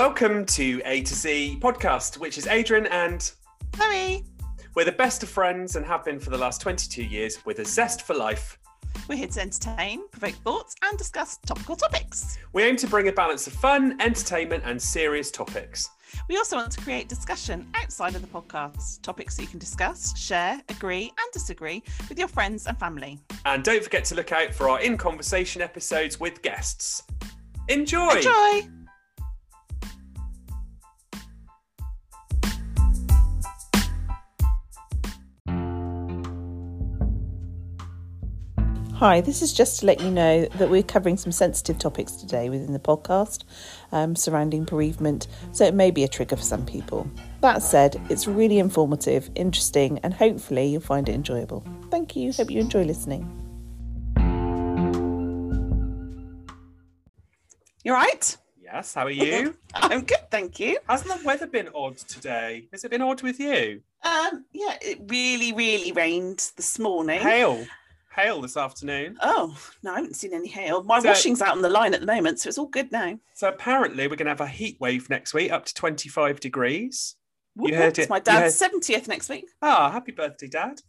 Welcome to A to Z podcast, which is Adrian and Zoe. we're the best of friends and have been for the last 22 years with a zest for life. We're here to entertain, provoke thoughts, and discuss topical topics. We aim to bring a balance of fun, entertainment, and serious topics. We also want to create discussion outside of the podcast, topics that you can discuss, share, agree, and disagree with your friends and family. And don't forget to look out for our in conversation episodes with guests. Enjoy! Enjoy! Hi, this is just to let you know that we're covering some sensitive topics today within the podcast um, surrounding bereavement, so it may be a trigger for some people. That said, it's really informative, interesting, and hopefully you'll find it enjoyable. Thank you. Hope you enjoy listening. You're right? Yes, how are you? I'm good, thank you. Hasn't the weather been odd today? Has it been odd with you? Um, yeah, it really, really rained this morning. Hail. Hail this afternoon. Oh no, I haven't seen any hail. My So- washing's out on the line at the moment, so it's all good now. So apparently we're going to have a heat wave next week up to 25 degrees. Whoop, heard it. It's my dad's heard- seventieth next week. Ah, happy birthday, Dad.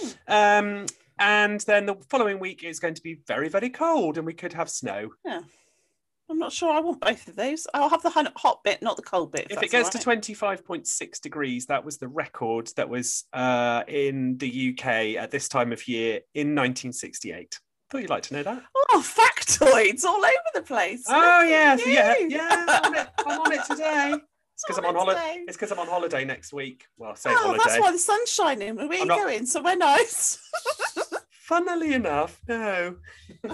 Hmm. Um, and then the following week is going to be very, very cold, and we could have snow. I'm not sure I want both of those. I'll have the hot bit, not the cold bit. If it gets to 25.6 degrees, that was the record that was uh, in the UK at this time of year in 1968. Thought you'd like to know that. oh, factoids all over the place. Oh, yes, yeah, yeah. I'm on it, I'm on it today. It's because I'm on holiday. It's because I'm on holiday next week. Well, say Oh, holiday. that's why the sun's shining. Where are you not- going? Somewhere nice. Funnily enough, no.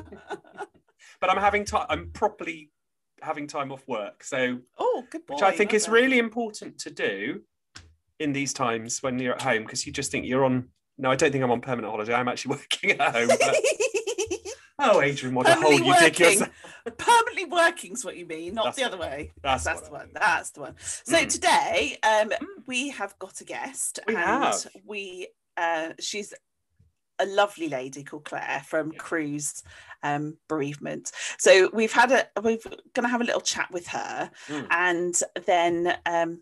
but I'm having time. I'm properly having time off work, so oh, good boy. which I think well is really important to do in these times when you're at home because you just think you're on. No, I don't think I'm on permanent holiday. I'm actually working at home. But, oh, Adrian, what a hole Permanently you dig working. yourself. Permanently working's what you mean, not That's the other way. That's, That's the I one. mean. That's the one. So Mm. today, um, we have got a guest, We and have. we uh, she's a lovely lady called Claire from. Cruse um, Bereavement. So we've had a we're going to have a little chat with her, Mm. and then, um,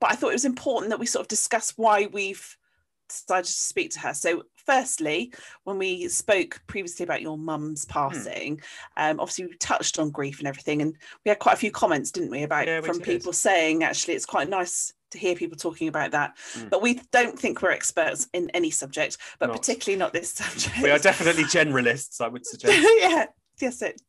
but I thought it was important that we sort of discuss why we've decided to speak to her. So, firstly, when we spoke previously about your mum's Hmm. passing, um, obviously we touched on grief and everything, and we had quite a few comments, didn't we, about Yeah, we from did. people saying actually it's quite nice to hear people talking about that. Mm. But we don't think we're experts in any subject, but Not. particularly not this subject. We are definitely generalists, I would suggest. yeah, yes, it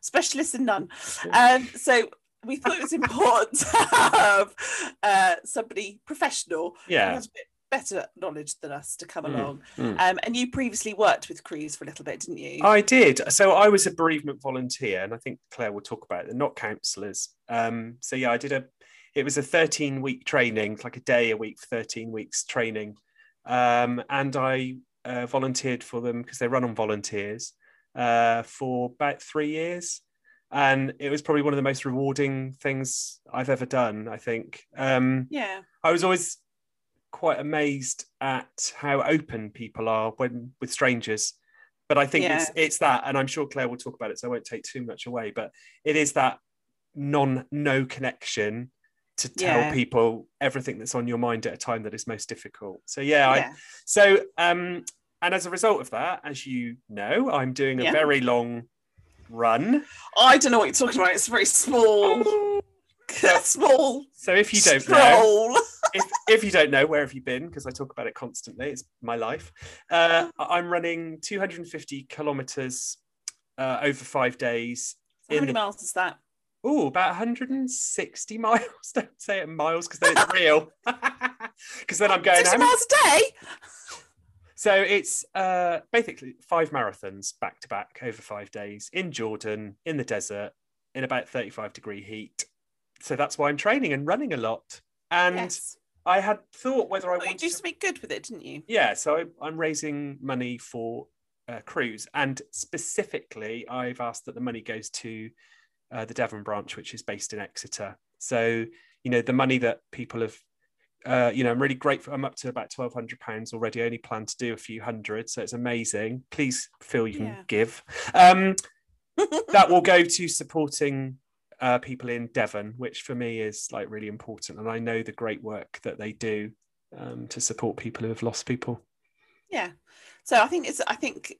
specialists in none. Um, so we thought it was important to have uh, somebody professional who Yeah. has a bit better knowledge than us to come Mm, along. mm. Um, and you previously worked with Cruse for a little bit, didn't you? I did. So I was a bereavement volunteer, and I think Claire will talk about it. They're not counsellors. Um, so yeah, I did a. It was a 13 week training, like a day a week, for 13 weeks training, um, and I uh, volunteered for them because they run on volunteers uh, for about three years, and it was probably one of the most rewarding things I've ever done. I think. Um, yeah, I was always quite amazed at how open people are when with strangers. But I think it's it's that, and I'm sure Claire will talk about it, so I won't take too much away. But it is that non no connection to tell Yeah. people everything that's on your mind at a time that is most difficult. So yeah, I, so um, and as a result of that, as you know, I'm doing a Yeah. very long run. I don't know what you're talking about. It's very small, small So if you don't know, if, if you don't know, where have you been? Because I talk about it constantly. It's my life. Uh, I'm running 250 kilometers uh, over five days. How many the- miles is that? Oh, about 160 miles. Don't say it in miles because then it's real. Because then I'm going. 60 miles a day? So it's uh, basically five marathons back to back over five days in Jordan, in the desert, in about 35 degree heat. So that's why I'm training and running a lot. And yes. I had thought whether I you wanted do to something good with it, didn't you? yeah so I, i'm raising money for uh, cruse and specifically i've asked that the money goes to uh, the devon branch which is based in exeter so you know the money that people have uh, you know i'm really grateful i'm up to about 1200 pounds already I only plan to do a few hundred so it's amazing please feel you can Yeah. give um, that will go to supporting uh, people in Devon, which for me is like really important. And I know the great work that they do um, to support people who have lost people. Yeah. So I think it's I think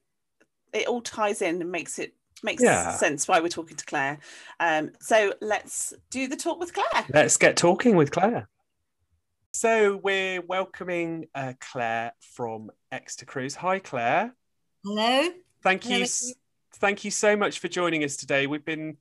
it all ties in and makes it makes yeah. sense why we're talking to Claire. Um, so let's do the talk with Claire. Let's get talking with Claire. So we're welcoming uh, Claire from Exeter Cruse. Hi, Claire. Hello. Thank Hello. you. Thank you so much for joining us today. We've been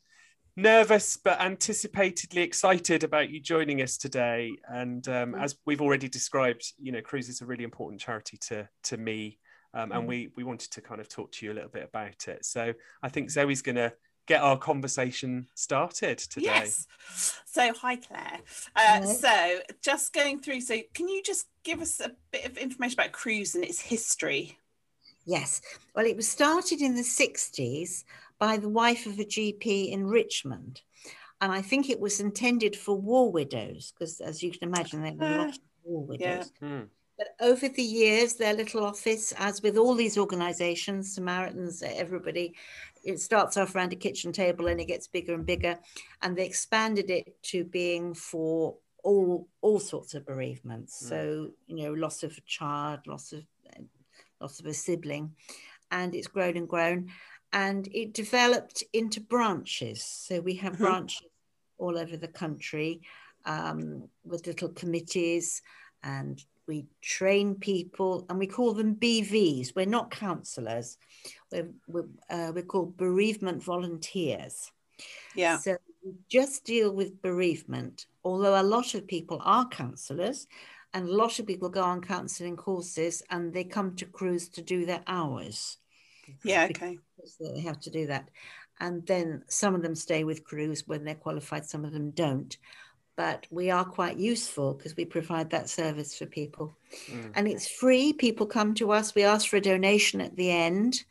nervous but anticipatedly excited about you joining us today. And um, as we've already described, you know, Cruse is a really important charity to to me, um, and mm. we we wanted to kind of talk to you a little bit about it. So I think Zoe's going to get our conversation started today. Yes. So hi Claire. Uh, so just going through. So can you just give us a bit of information about Cruse and its history? Yes. Well, it was started in the 60s by the wife of a GP in Richmond. And I think it was intended for war widows, because as you can imagine, there were a lot of war widows. Yeah. Mm. But over the years, their little office, as with all these organizations, Samaritans, everybody, it starts off around a kitchen table and it gets bigger and bigger. And they expanded it to being for all all sorts of bereavements. Mm. So, you know, loss of a child, loss of loss of a sibling. And it's grown and grown and it developed into branches. So we have mm-hmm. branches all over the country um, with little committees, and we train people, and we call them BVs. We're not counsellors. We're we're, uh, we're called bereavement volunteers. Yeah. So we just deal with bereavement. Although a lot of people are counsellors, and a lot of people go on counselling courses, and they come to cruse to do their hours. Yeah. Okay they have to do that. And then some of them stay with Cruse when they're qualified, some of them don't. But we are quite useful because we provide that service for people. Mm. And it's free. People come to us. We ask for a donation at the end,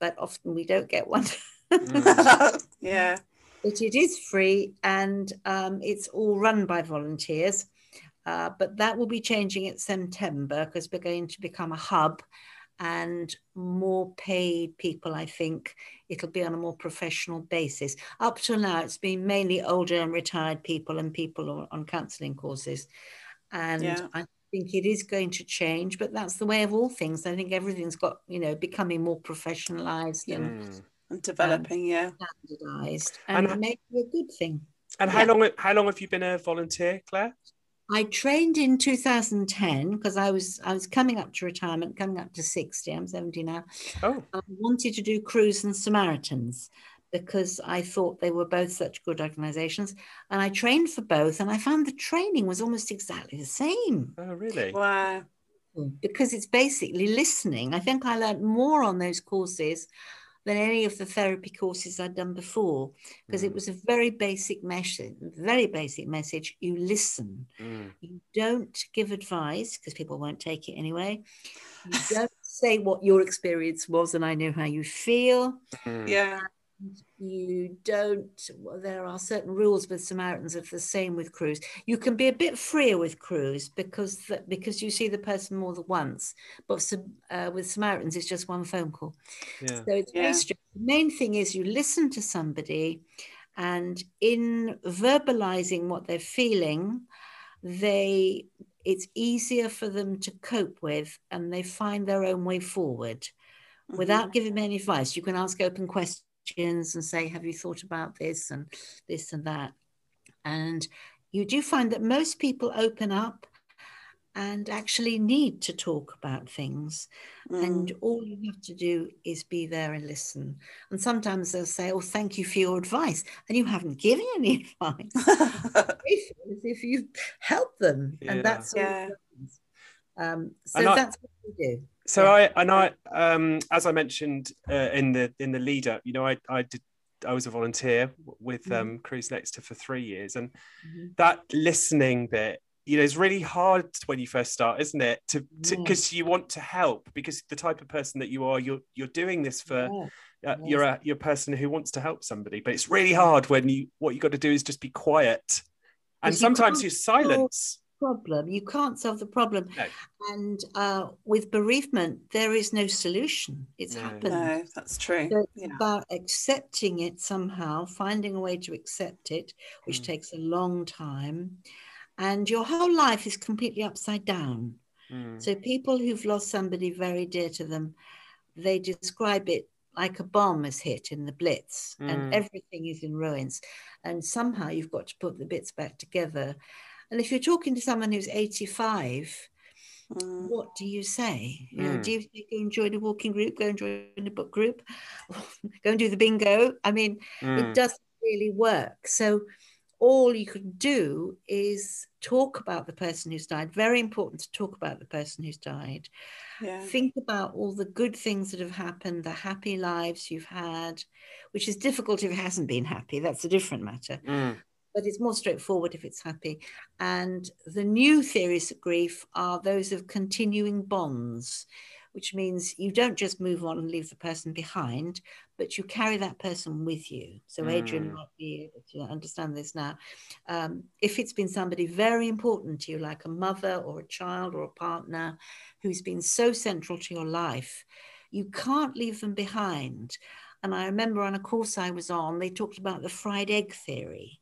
but often we don't get one. Mm. yeah. But it is free and um, it's all run by volunteers. Uh, but that will be changing in September because we're going to become a hub and more paid people, I think it'll be on a more professional basis. Up till now, it's been mainly older and retired people and people on counselling courses. And yeah. I think it is going to change, but that's the way of all things. I think everything's got, you know, becoming more professionalized yeah. and, mm. and, developing, yeah. Standardized. And, and maybe a good thing. And how long how long have you been a volunteer, Claire? I trained in 2010 because I was I was coming up to retirement, coming up to 60. I'm 70 now. Oh. I wanted to do Cruse and Samaritans because I thought they were both such good organizations. And I trained for both and I found the training was almost exactly the same. Oh, really? Wow. Because it's basically listening. I think I learned more on those courses than any of the therapy courses I'd done before because mm. it was a very basic message, very basic message. You listen. Mm. You don't give advice because people won't take it anyway. You don't say what your experience was and I know how you feel. Mm. Yeah you don't well, there are certain rules with samaritans of the same with cruse you can be a bit freer with cruse because the, because you see the person more than once but uh, with samaritans it's just one phone call yeah. so it's yeah. very strict the main thing is you listen to somebody and in verbalizing what they're feeling they it's easier for them to cope with and they find their own way forward mm-hmm. without giving them any advice you can ask open questions questions and say, Have you thought about this and this and that? And you do find that most people open up and actually need to talk about things. Mm. And all you have to do is be there and listen. And sometimes they'll say, Oh, thank you for your advice. And you haven't given any advice. if you've helped them. Yeah. And that's yeah. Um, so that's what we do so yeah. I and I um, as I mentioned uh, in the in the lead up, you know, I I did I was a volunteer with mm-hmm. um, Cruse Exeter for three years, and mm-hmm. that listening bit, you know, is really hard when you first start, isn't it? To because you want to help because the type of person that you are, you're you're doing this for. Yeah. Uh, you're a you're a person who wants to help somebody, but it's really hard when you what you got to do is just be quiet, and sometimes you silence problem. You can't solve the problem. No. And uh, with bereavement, there is no solution. It's No. happened. No, that's true. So it's Yeah. about accepting it somehow, finding a way to accept it, which Mm. takes a long time. And your whole life is completely upside down. Mm. So people who've lost somebody very dear to them, they describe it like a bomb has hit in the Blitz Mm. and everything is in ruins. And somehow you've got to put the bits back together. And if you're talking to someone who's 85, Mm. what do you say? You know, Mm. do you say go and join a walking group, go and join a book group, go and do the bingo? I mean, Mm. it doesn't really work. So all you can do is talk about the person who's died. Very important to talk about the person who's died. Yeah. Think about all the good things that have happened, the happy lives you've had, which is difficult if it hasn't been happy. That's a different matter Mm. But it's more straightforward if it's happy. And the new theories of grief are those of continuing bonds, which means you don't just move on and leave the person behind, but you carry that person with you. So Adrian Mm. might be able to understand this now. Um, if it's been somebody very important to you, like a mother or a child or a partner who's been so central to your life, you can't leave them behind. And I remember on a course I was on, they talked about the fried egg theory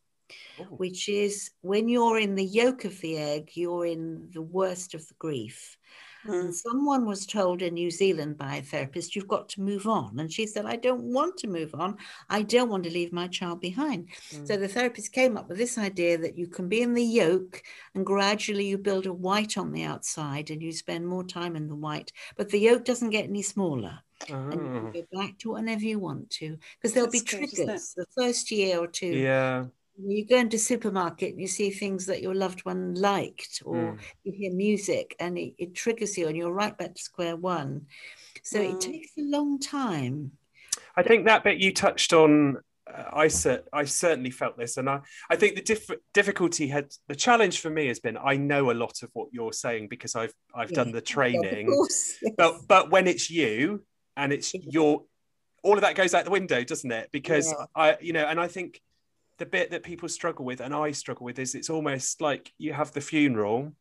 Oh. which is when you're in the yolk of the egg, you're in the worst of the grief. And Mm. someone was told in New Zealand by a therapist, you've got to move on. And she said, I don't want to move on. I don't want to leave my child behind. So Mm. the therapist came up with this idea that you can be in the yolk and gradually you build a white on the outside and you spend more time in the white, but the yolk doesn't get any smaller. And you Oh. can go back to whenever you want to, because there'll be That's good, triggers. The first year or two, Yeah. You go into supermarket and you see things that your loved one liked or Mm. you hear music and it, it triggers you and you're right back to square one so Mm. it takes a long time I think that bit you touched on, uh, I cer- I certainly felt this, and I, I think the diff- difficulty had the challenge for me has been I know a lot of what you're saying because I've I've done the Yeah, of training, but but when it's you and it's Yeah. your, all of that goes out the window, doesn't it? Because Yeah. I, you know, and I think the bit that people struggle with and I struggle with is it's almost like you have the funeral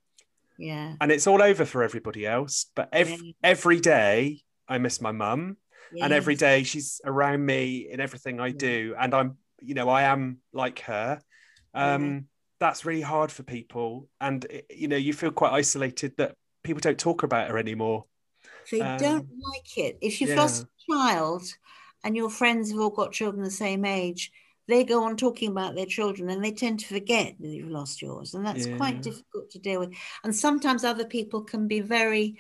yeah and it's all over for everybody else, but every Yeah. every day I miss my mum and every day she's around me in everything I Yeah. do, and I'm, you know, I am like her. Um, That's really hard for people, and it- you know, you feel quite isolated that people don't talk about her anymore. they um, don't like it if you've lost a child and your friends have all got children the same age they go on talking about their children and they tend to forget that you've lost yours and that's Yeah. quite difficult to deal with and sometimes other people can be very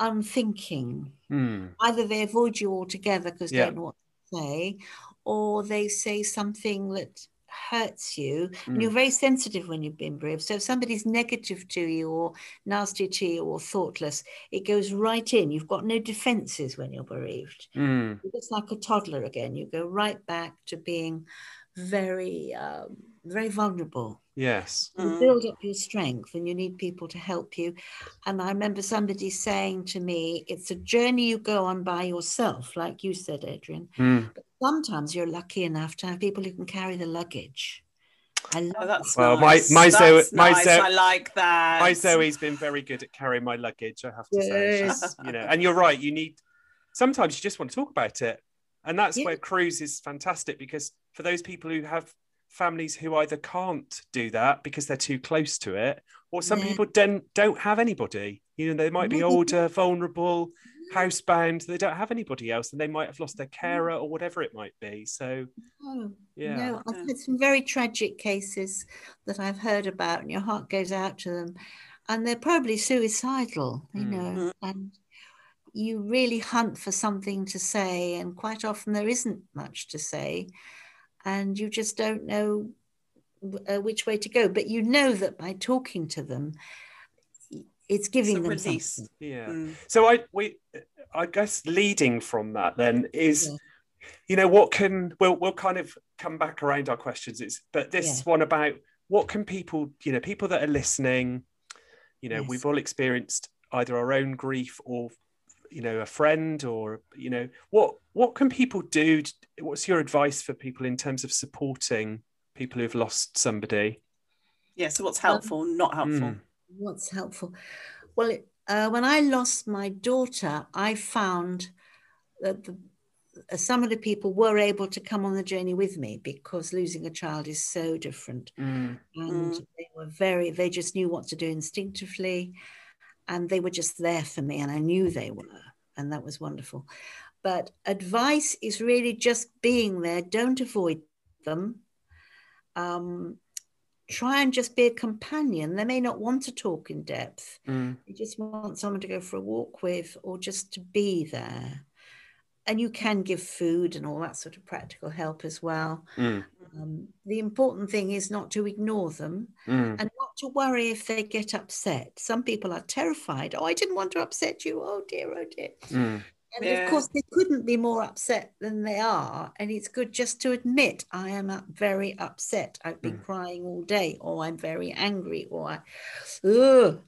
unthinking Hmm. either they avoid you altogether because they don't know what to say, or they say something that hurts you. And Mm. you're very sensitive when you've been bereaved. So if somebody's negative to you or nasty to you or thoughtless, it goes right in. You've got no defenses when you're bereaved. Hmm. You're like a toddler again. You go right back to being very, um, very vulnerable Yes. you Mm. build up your strength and you need people to help you. And I remember somebody saying to me, it's a journey you go on by yourself, like you said, Adrian. Hmm. But sometimes you're lucky enough to have people who can carry the luggage. I love Oh, that's Well, my- nice. my Zoe- That's my nice. Zoe- I like that. My Zoe's been very good at carrying my luggage. I have to say, Yes. She's, you know, and you're right. You need sometimes you just want to talk about it, and that's Yeah. where cruse is fantastic because for those people who have families who either can't do that because they're too close to it, or some Yeah. people don't don't have anybody. You know, they might be older, vulnerable, housebound. They don't have anybody else, and they might have lost their carer or whatever it might be. So No, yeah, no, I've Yeah. had some very tragic cases that I've heard about, and your heart goes out to them. And they're probably suicidal, you Mm. know, and you really hunt for something to say, and quite often there isn't much to say, and you just don't know uh, which way to go. But you know that by talking to them, it's giving a them release. something. yeah. Mm. So I we I guess leading from that then is Yeah. you know what can we'll we'll kind of come back around our questions it's but this Yeah. one about what can people you know people that are listening you know Yes. we've all experienced either our own grief or you know a friend or you know what what can people do to- what's your advice for people in terms of supporting people who've lost somebody Yeah. So what's helpful, not helpful? Mm. What's helpful? Well, it, uh, when I lost my daughter, I found that the, uh, some of the people were able to come on the journey with me because losing a child is so different. Mm. And Mm. they were very, they just knew what to do instinctively. And they were just there for me. And I knew they were. And that was wonderful. But advice is really just being there. Don't avoid them. Um, try and just be a companion. They may not want to talk in depth. Mm. You just want someone to go for a walk with or just to be there. And you can give food and all that sort of practical help as well. Mm. Um, the important thing is not to ignore them Mm. and not to worry if they get upset. Some people are terrified. Oh, I didn't want to upset you. Oh dear, oh dear. Mm. And Yeah. of course, they couldn't be more upset than they are. And it's good just to admit, I am very upset. I've been crying all day, or I'm very angry, or I, ugh.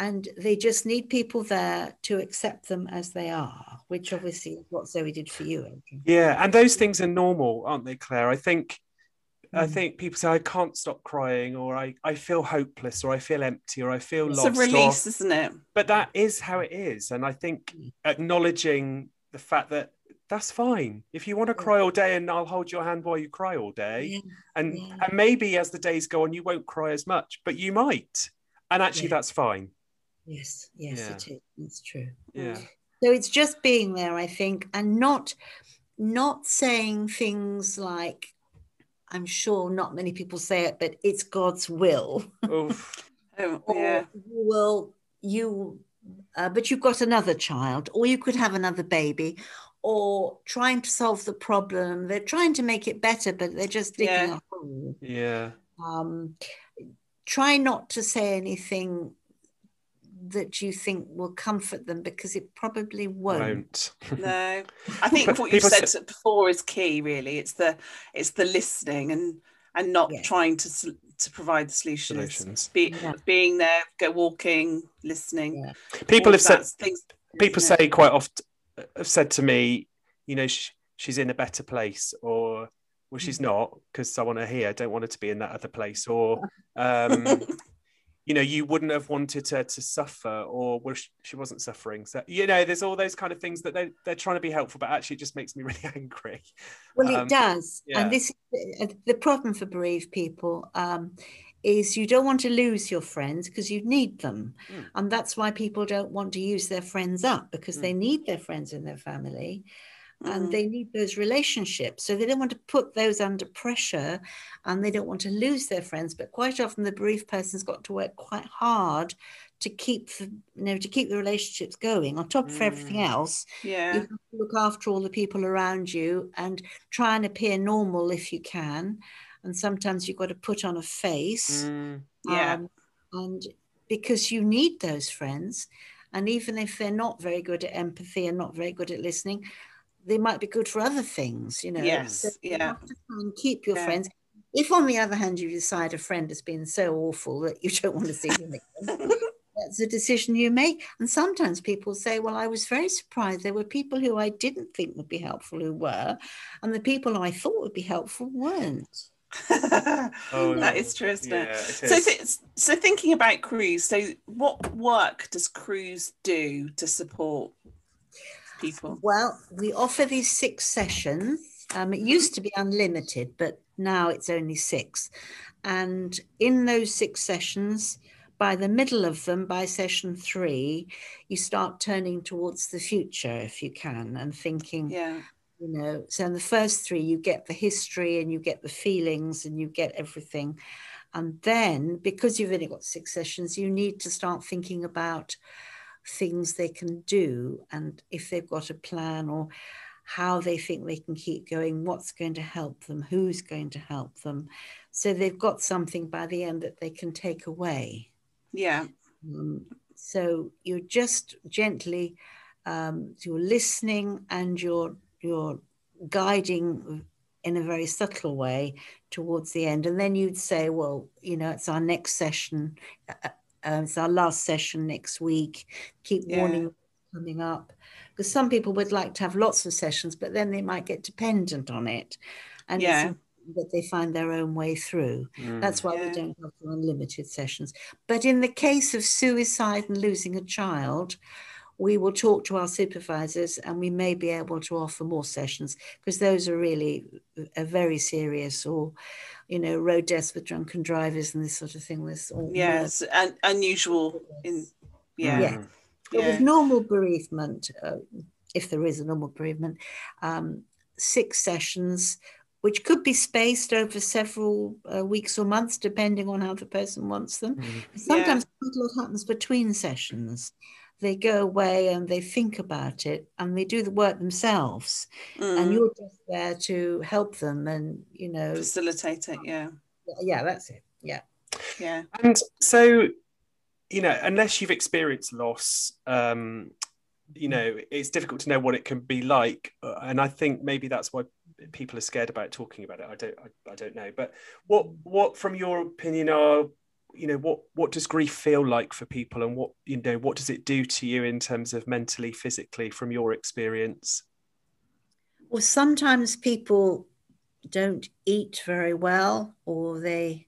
And they just need people there to accept them as they are, which obviously is what Zoe did for you, Yeah, and those things are normal, aren't they, Claire? I think I Mm. think people say I can't stop crying, or I, I feel hopeless, or I feel empty, or I feel It's lost. It's a or- release, isn't it? but that is how it is, and I think acknowledging the fact that that's fine. If you want to cry all day, and I'll hold your hand while you cry all day, Yeah, and yeah. and maybe as the days go on, you won't cry as much, but you might, and actually Yeah. that's fine. Yes, yes, it is. It's true. Yeah, So it's just being there, I think, and not not saying things like I'm sure not many people say it, but it's God's will. Oof. Oh, Or yeah. you will you uh, but you've got another child, or you could have another baby, or trying to solve the problem. They're trying to make it better, but they're just digging Yeah. a hole. yeah, Um, try not to say anything that you think will comfort them because it probably won't. won't. No, I think what you've said say- before is key. Really, it's the it's the listening and and not Yeah. trying to to provide the solutions. Solutions. Be, Yeah. Being there, go walking, listening. Yeah. People have said things. people isn't say quite often have said to me, you know, sh- she's in a better place, or well, Mm. she's not because I want her here. I don't want her to be in that other place, or um, you know, you wouldn't have wanted her to suffer, or well, she, she wasn't suffering. So you know, there's all those kind of things that they they're trying to be helpful, but actually, it just makes me really angry. Well, Um, it does. yeah. And this is the- the problem for bereaved people um, is you don't want to lose your friends because you need them. Mm. And that's why people don't want to use their friends up because Mm. they need their friends and their family and Mm. they need those relationships. So they don't want to put those under pressure and they don't want to lose their friends. But quite often the bereaved person's got to work quite hard to keep the, you know to keep the relationships going on top of everything Mm. else yeah. you have to look after all the people around you and try and appear normal if you can. And sometimes you've got to put on a face. Mm, Yeah. um, and because you need those friends. And even if they're not very good at empathy and not very good at listening, they might be good for other things, you know. Yes, So you yeah. have to try and keep your Yeah. friends. If, on the other hand, you decide a friend has been so awful that you don't want to see them again, that's a decision you make. And sometimes people say, Well, I was very surprised. There were people who I didn't think would be helpful who were, and the people I thought would be helpful weren't. Oh, that is true, isn't yeah, it? it So, th- so thinking about Cruse, so what work does Cruse do to support people? Well, we offer these six sessions. Um, it used to be unlimited, but now it's only six. And in those six sessions, by the middle of them, by session three, you start turning towards the future if you can and thinking, Yeah, you know so in the first three you get the history and you get the feelings and you get everything and then because you've only got six sessions you need to start thinking about things they can do and if they've got a plan or how they think they can keep going what's going to help them who's going to help them. So they've got something by the end that they can take away. Yeah, um, so you're just gently um, you're listening and you're you're guiding in a very subtle way towards the end. And then you'd say well you know it's our next session uh, it's our last session next week keep Yeah. warning coming up because some people would like to have lots of sessions but then they might get dependent on it and Yeah. that they find their own way through. Mm. That's why Yeah. we don't have unlimited sessions. But in the case of suicide and losing a child, we will talk to our supervisors and we may be able to offer more sessions because those are really a very serious or, you know, road deaths with drunken drivers and this sort of thing. There's all Yes, and unusual in yeah. Yeah. But Yeah. with normal bereavement, uh, if there is a normal bereavement, um, six sessions, which could be spaced over several uh, weeks or months, depending on how the person wants them. Mm. Sometimes quite a lot happens between sessions. They go away and they think about it and they do the work themselves. And Mm. you're just there to help them and, you know, Facilitate it, yeah. yeah, that's it. Yeah. Yeah. And so, you know, unless you've experienced loss, um, you know, it's difficult to know what it can be like. Uh, And I think maybe that's why people are scared about talking about it. I don't, I, I don't know. But what, what, from your opinion, are you know what what does grief feel like for people and what you know what does it do to you in terms of mentally physically from your experience Well, sometimes people don't eat very well or they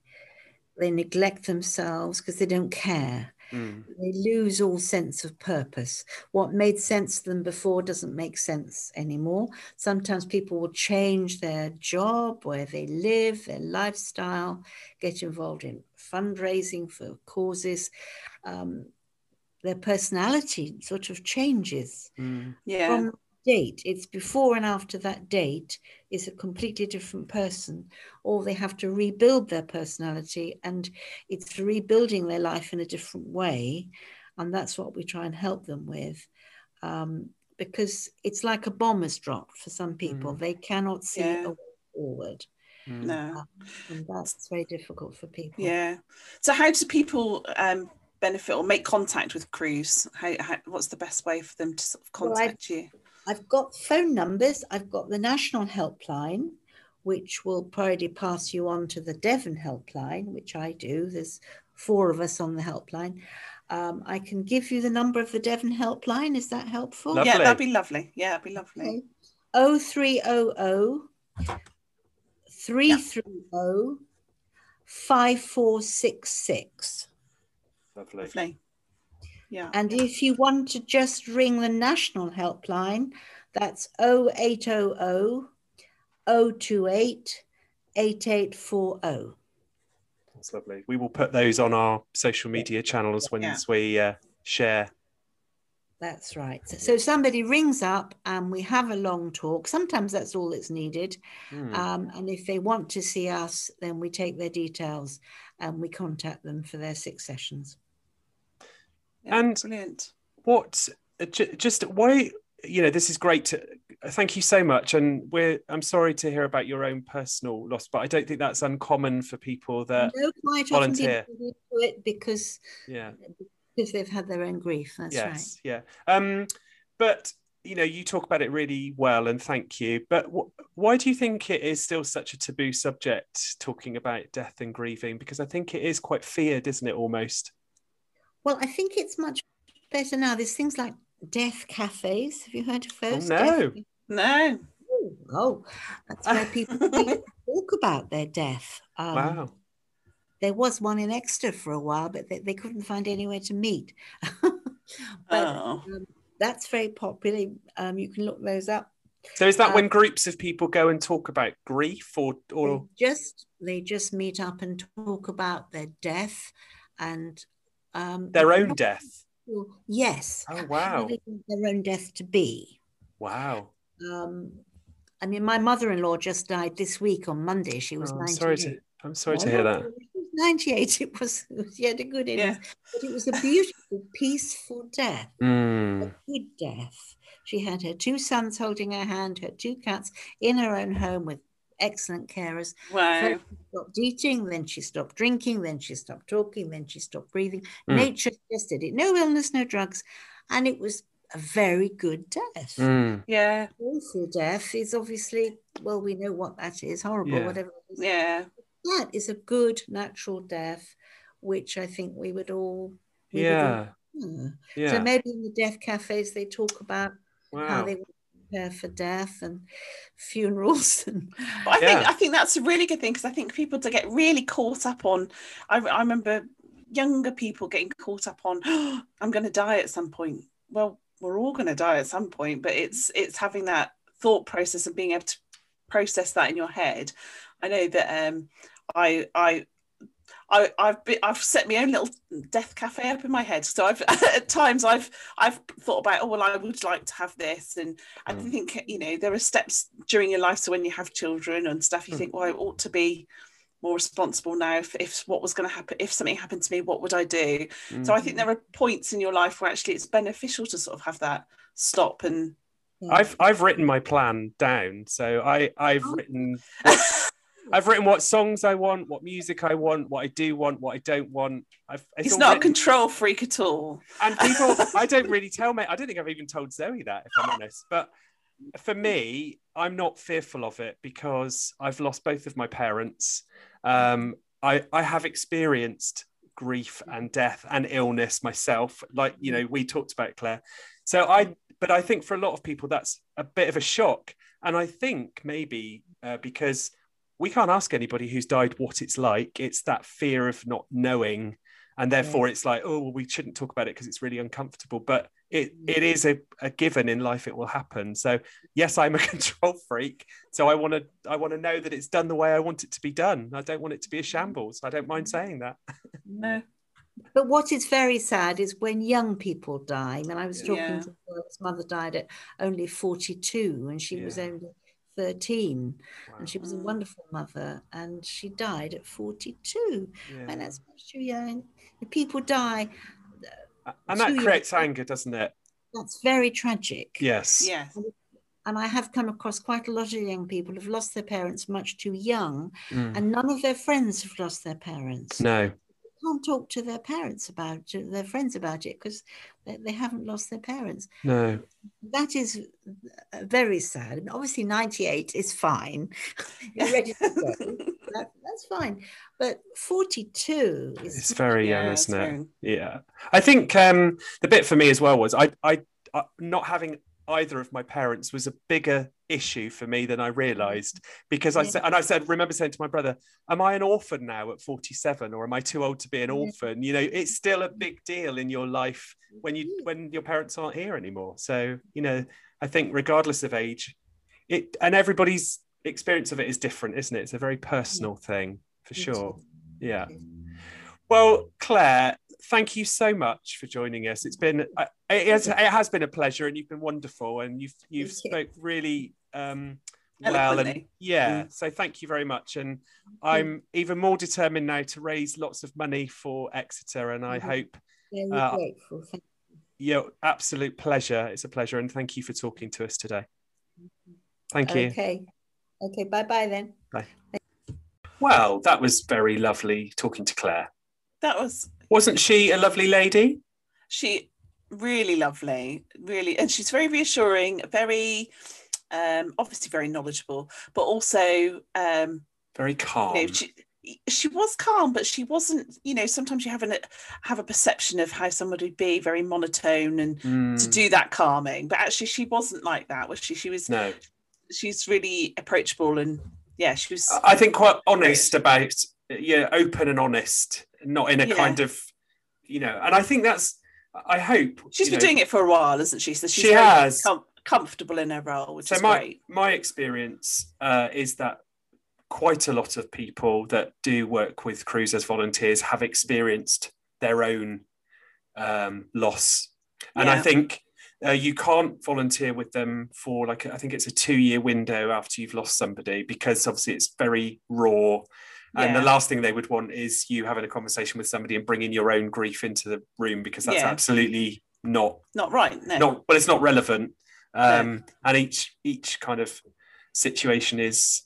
they neglect themselves because they don't care. Mm. They lose all sense of purpose. What made sense to them before doesn't make sense anymore. Sometimes people will change their job, where they live, their lifestyle, get involved in fundraising for causes. Um, their personality sort of changes Mm. Yeah. from date it's before and after that date is a completely different person or they have to rebuild their personality and it's rebuilding their life in a different way and that's what we try and help them with um, because it's like a bomb has dropped for some people they cannot see Yeah. a way forward Mm. No. and that's very difficult for people Yeah. So how do people um, benefit or make contact with Cruse? How, how what's the best way for them to sort of Well, contact you? I've got phone numbers. I've got the national helpline, which will probably pass you on to the Devon helpline, which I do. There's four of us on the helpline. Um, I can give you the number of the Devon helpline. Is that helpful? Lovely. Yeah, that'd be lovely. Yeah, that'd be lovely. Okay. 0300 330 5466. lovely Lovely. Yeah. And if you want to just ring the national helpline, that's 0800 028 8840. that's lovely we will put those on our social media channels once Yeah. we uh, share That's right. So, so somebody rings up and we have a long talk. Sometimes that's all that's needed. Mm. Um, and if they want to see us, then we take their details and we contact them for their six sessions. Yeah and- brilliant. what just why you know this is great to, thank you so much and we're i'm sorry to hear about your own personal loss but i don't think that's uncommon for people that no, quite volunteer. often do it because, yeah because they've had their own grief. That's right. yes yeah um but you know you talk about it really well and thank you but wh- why do you think it is still such a taboo subject talking about death and grieving because i think it is quite feared isn't it almost Well, I think it's much better now. There's things like death cafes. Have you heard of those? no. No. Oh, oh, that's where people talk about their death. Um, wow There was one in Exeter for a while, but they, they couldn't find anywhere to meet. but Oh. um, that's very popular. Um, you can look those up. so is that when groups of people go and talk about grief or or They just they just meet up and talk about their death and um, their own not- death Yes. oh wow their own death to be. wow Um, I mean, my mother-in-law just died this week on Monday. She was Oh, I'm 98. sorry to I'm sorry to hear that. She was 98. It was, it was yet a good innings, Yeah. but it was a beautiful, peaceful death. Mm, a good death. She had her two sons holding her hand, her two cats in her own home with excellent carers. Wow. First she stopped eating, then she stopped drinking, then she stopped talking, then she stopped breathing. Mm. Nature just did it. No illness, no drugs. And it was a very good death. mm, Yeah. Awful death is obviously, well, we know what that is, horrible, Yeah. whatever it is. Yeah. That is a good natural death, which I think we would all. we would all- yeah, yeah. So maybe in the death cafes they talk about how wow. they prepare for death and funerals and But I Yeah. think I think that's a really good thing because I think people to get really caught up on. I, I remember younger people getting caught up on. I'm going to die at some point. Well, we're all going to die at some point, but it's it's having that thought process and being able to process that in your head. I know that um, I I. I, I've been, I've set my own little death cafe up in my head. So I've at times I've I've thought about oh well I would like to have this and I Mm. think you know there are steps during your life. So when you have children and stuff, you Mm. think, well, I ought to be more responsible now. If, if what was going to happen, if something happened to me, what would I do? So I think there are points in your life where actually it's beneficial to sort of have that stop and. I've I've written my plan down. So I I've Oh. written I've written what songs I want, what music I want, what I do want, what I don't want. I've it's He's not a control freak at all. and people I don't really tell me I don't think I've even told Zoe that if I'm honest. But for me, I'm not fearful of it because I've lost both of my parents. Um, I I have experienced grief and death and illness myself. Like you know, we talked about Claire. So I, but I think for a lot of people that's a bit of a shock. And I think maybe uh, because we can't ask anybody who's died what it's like. It's that fear of not knowing, and therefore it's like, oh, well, we shouldn't talk about it because it's really uncomfortable. But it mm. it is a, a given in life; it will happen. So yes, I'm a control freak. So I want to I want to know that it's done the way I want it to be done. I don't want it to be a mm. shambles. I don't mind saying that. No. But what is very sad is when young people die. I mean, I was talking Yeah. to a girl's mother died at only 42 and she was only 13 and she was a wonderful mother and she died at 42 Yeah. and that's much too young. People die, And that two years- creates anger, doesn't it? that's very tragic. Yes. Yes. And I have come across quite a lot of young people who've lost their parents much too young Mm. and none of their friends have lost their parents. No. Can't talk to their parents about to their friends about it because they, they haven't lost their parents. No. That is uh, very sad. I mean, obviously, 98 is fine. You're ready to go. That, that's fine. But 42 is It's very young, Yeah, isn't it? very- Yeah. I think um, the bit for me as well was I, I, I, not having either of my parents was a bigger issue for me than I realized because I said, and I said, remember saying to my brother, Am I an orphan now at 47 or am I too old to be an orphan? You know, it's still a big deal in your life when you, when your parents aren't here anymore. So, you know, I think regardless of age, it, and everybody's experience of it is different, isn't it? It's a very personal thing for sure. Yeah. Well, Claire, thank you so much for joining us. It's been uh, it has, it has been a pleasure, and you've been wonderful, and you've you've spoke really um, well, and yeah. Mm. So thank you very much, and I'm even more determined now to raise lots of money for Exeter, and I Mhm. hope very Uh, grateful. Thank your absolute pleasure. It's a pleasure, and thank you for talking to us today. Thank you. Okay. Okay. Bye bye then. Bye. Well, that was very lovely talking to Claire. That was Wasn't she a lovely lady? she really lovely, really, and she's very reassuring, very um, obviously very knowledgeable, but also um, Very calm. you know, she, she was calm, but she wasn't. You know, sometimes you have an have a perception of how somebody would be very monotone and to Mm, do that calming, but actually she wasn't like that, was she? She was. no. She's really approachable and yeah, she was. I think quite honest about yeah, open and honest, not in a Yeah. kind of you know. And I think that's I hope she's been know, doing it for a while, isn't she? So She has. com- comfortable in her role, which So is my great. my experience uh, is that quite a lot of people that do work with Cruse as volunteers have experienced their own um, loss, and I think. Uh, you can't volunteer with them for like I think it's a two-year window after you've lost somebody because obviously it's very raw, and the last thing they would want is you having a conversation with somebody and bringing your own grief into the room because that's Yeah. absolutely not Not right. No. not well it's not relevant um and each each kind of situation is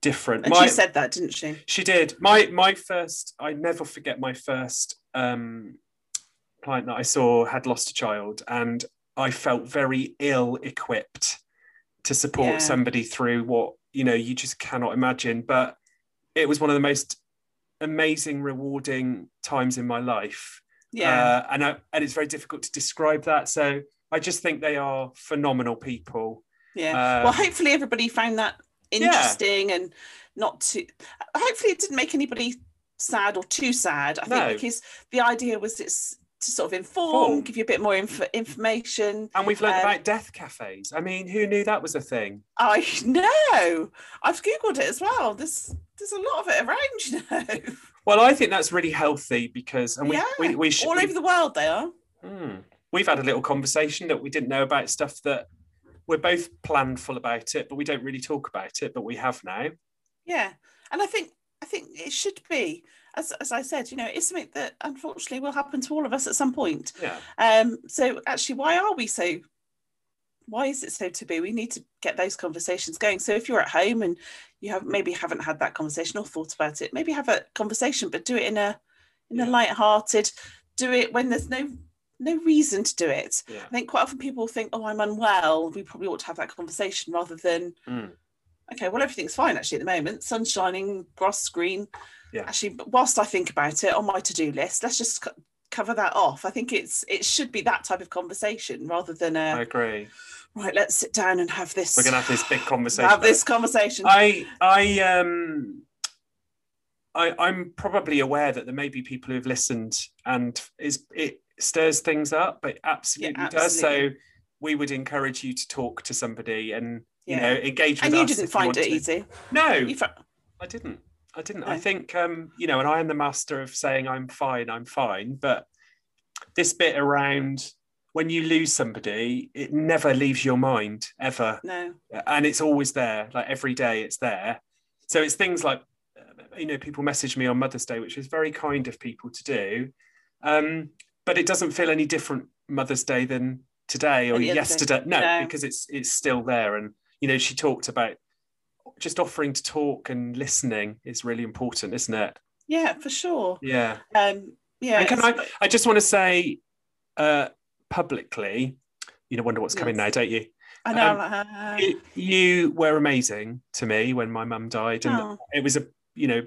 different and My- she said that, didn't she? she did my my first i never forget my first um client that i saw had lost a child and i felt very ill equipped to support Yeah. somebody through what you know you just cannot imagine but it was one of the most amazing rewarding times in my life Yeah. uh, and I, and it's very difficult to describe that. So I just think they are phenomenal people, Yeah. Um, well, hopefully everybody found that interesting and not too. Hopefully, it didn't make anybody sad or too sad. I think because the idea was it's to sort of inform, Inform. give you a bit more inf- information. And we've learned Um, about death cafes. I mean, who knew that was a thing? I know. I've googled it as well. There's there's a lot of it around, you know. Well, I think that's really healthy because, and we yeah, we, we should. all we- over the world they are. Hmm. We've had a little conversation that we didn't know about stuff that we're both planful about it, but we don't really talk about it. But we have now. Yeah, and I think I think it should be, as as I said, you know, it's something that unfortunately will happen to all of us at some point. Yeah. Um, so actually, why are we so? Why is it so taboo? We need to get those conversations going. So if you're at home and you have maybe haven't had that conversation or thought about it, maybe have a conversation, but do it in a in a light-hearted. Do it when there's no no reason to do it. Yeah. I think quite often people think, "Oh, I'm unwell." We probably ought to have that conversation rather than Mm. okay, well, everything's fine actually at the moment. Sun's shining, grass green. Yeah. Actually, whilst I think about it on my to-do list, let's just co- cover that off. I think it's it should be that type of conversation rather than I a agree. right. Let's sit down and have this. We're gonna have this big conversation. have this conversation. I I um I I'm probably aware that there may be people who've listened and is it stirs things up, but absolutely, it absolutely, does. So we would encourage you to talk to somebody and you know engage with and you didn't find want it to. easy. No, fa- I didn't. I didn't. No. I think um, you know, and I am the master of saying I'm fine, I'm fine. But this bit around when you lose somebody, it never leaves your mind ever, no. and it's always there. Like every day, it's there. So it's things like you know, people message me on Mother's Day, which is very kind of people to do. Um, but it doesn't feel any different Mother's Day than today or Any other day. yesterday. No, No. because it's it's still there. And you know, she talked about just offering to talk and listening is really important, isn't it? Yeah, for sure. Yeah. Um, yeah. and can I? I just want to say uh, publicly, you know, wonder what's coming now, don't you? I know. um, like, uh, you? You were amazing to me when my mum died, and oh, it was a you know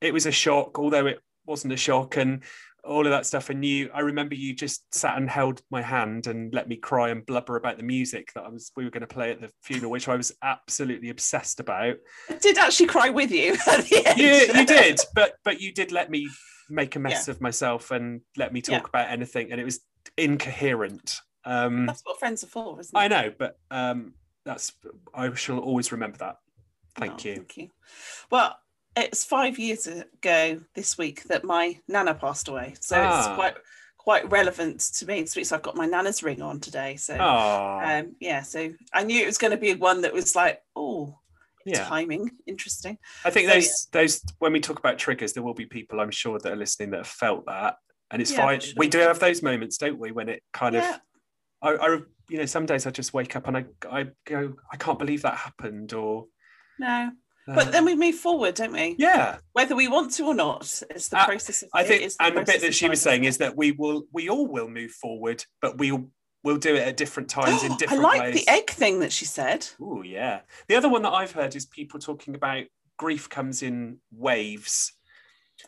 it was a shock although it wasn't a shock and all of that stuff and you i remember you just sat and held my hand and let me cry and blubber about the music that i was we were going to play at the funeral which i was absolutely obsessed about I did actually cry with you end. you, you did but but you did let me make a mess of myself and let me talk Yeah. about anything and it was incoherent um That's what friends are for, isn't it? i know but um that's i shall always remember that thank Oh, you Thank you. Well, it's five years ago this week that my nana passed away, so it's Ah. quite quite relevant to me this week. So I've got my nana's ring on today. So oh um, yeah, so I knew it was going to be one that was like, oh, yeah timing, interesting. I think So, those those when we talk about triggers, there will be people I'm sure that are listening that have felt that, and it's Yeah, fine. for We do have those moments, don't we? When it kind Yeah. of, I, I, you know, some days I just wake up and I, I go, I can't believe that happened, or, No, but then we move forward, don't we? yeah, Whether we want to or not, it's the Uh, process. Of, I think, is and the bit that she was saying isn't that we will, we all will move forward, but we'll, we'll do it at different times in it? I different like ways. the egg thing that she said. Oh yeah. The other one that I've heard is people talking about grief comes in waves.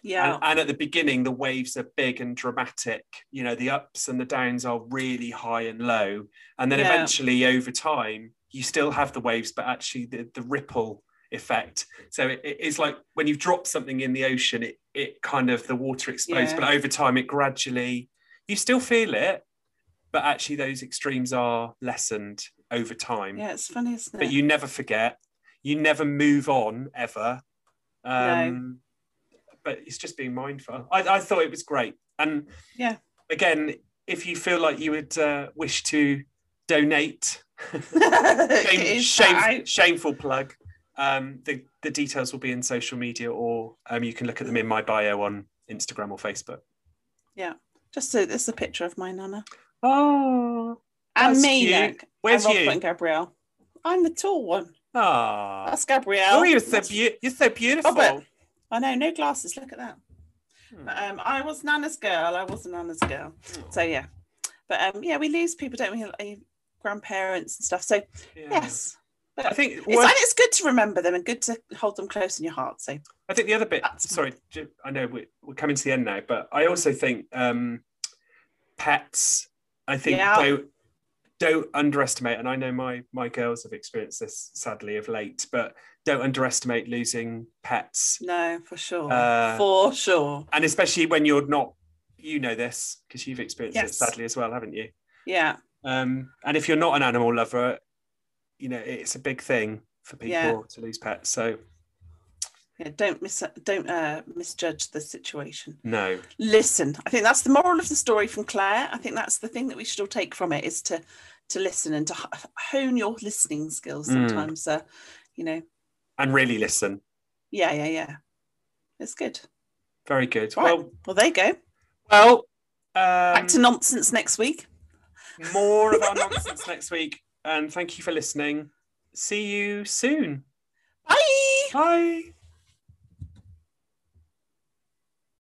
Yeah, And, and at the beginning, the waves are big and dramatic. You know, the ups and the downs are really high and low. And then Yeah. eventually, over time, you still have the waves, but actually the, the ripple effect. So it, it's like when you've dropped something in the ocean, it, it kind of the water explodes, Yeah. but over time, it gradually, you still feel it, but actually, those extremes are lessened over time. yeah, it's funny, isn't it? But you never forget, you never move on ever. Um, But it's just being mindful. I, I thought it was great. And Yeah. again, if you feel like you would uh, wish to donate, shame, shame, shameful plug. Um, the, the details will be in social media, or um, you can look at them in my bio on Instagram or Facebook. Yeah, just so there's a picture of my nana Oh, and me. Nick, where's and you? and Gabrielle. I'm the tall one. Ah, That's Gabrielle. oh, you're so, beau- you're so beautiful. Robert. I know, no glasses. Look at that. Hmm. But, um, I was Nana's girl. I was a Nana's girl. So yeah, but um, yeah, we lose people, don't we? Grandparents and stuff. So Yeah. yes, I think it's, worth- it's good to remember them and good to hold them close in your heart. So I think the other bit, That's- sorry, I know we're, we're coming to the end now, but I also think um, pets, I think Yeah. though don't underestimate. And I know my my girls have experienced this sadly of late, but don't underestimate losing pets, No, for sure. Uh, for sure. and especially when you're not. You know this because you've experienced it sadly as well, haven't you? Yeah. Um, and if you're not an animal lover, you know it's a big thing for people Yeah. to lose pets. So Yeah. Don't mis don't uh, misjudge the situation. no, Listen. I think that's the moral of the story from Claire. I think that's the thing that we should all take from it is to to listen and to hone your listening skills. Mm. Sometimes, uh, you know. and really listen. Yeah. Yeah. Yeah. It's good. Very good. Right. Well, Well, there you go. well, um, Back to nonsense next week. more of our nonsense next week. And thank you for listening. See you soon. Bye. Bye.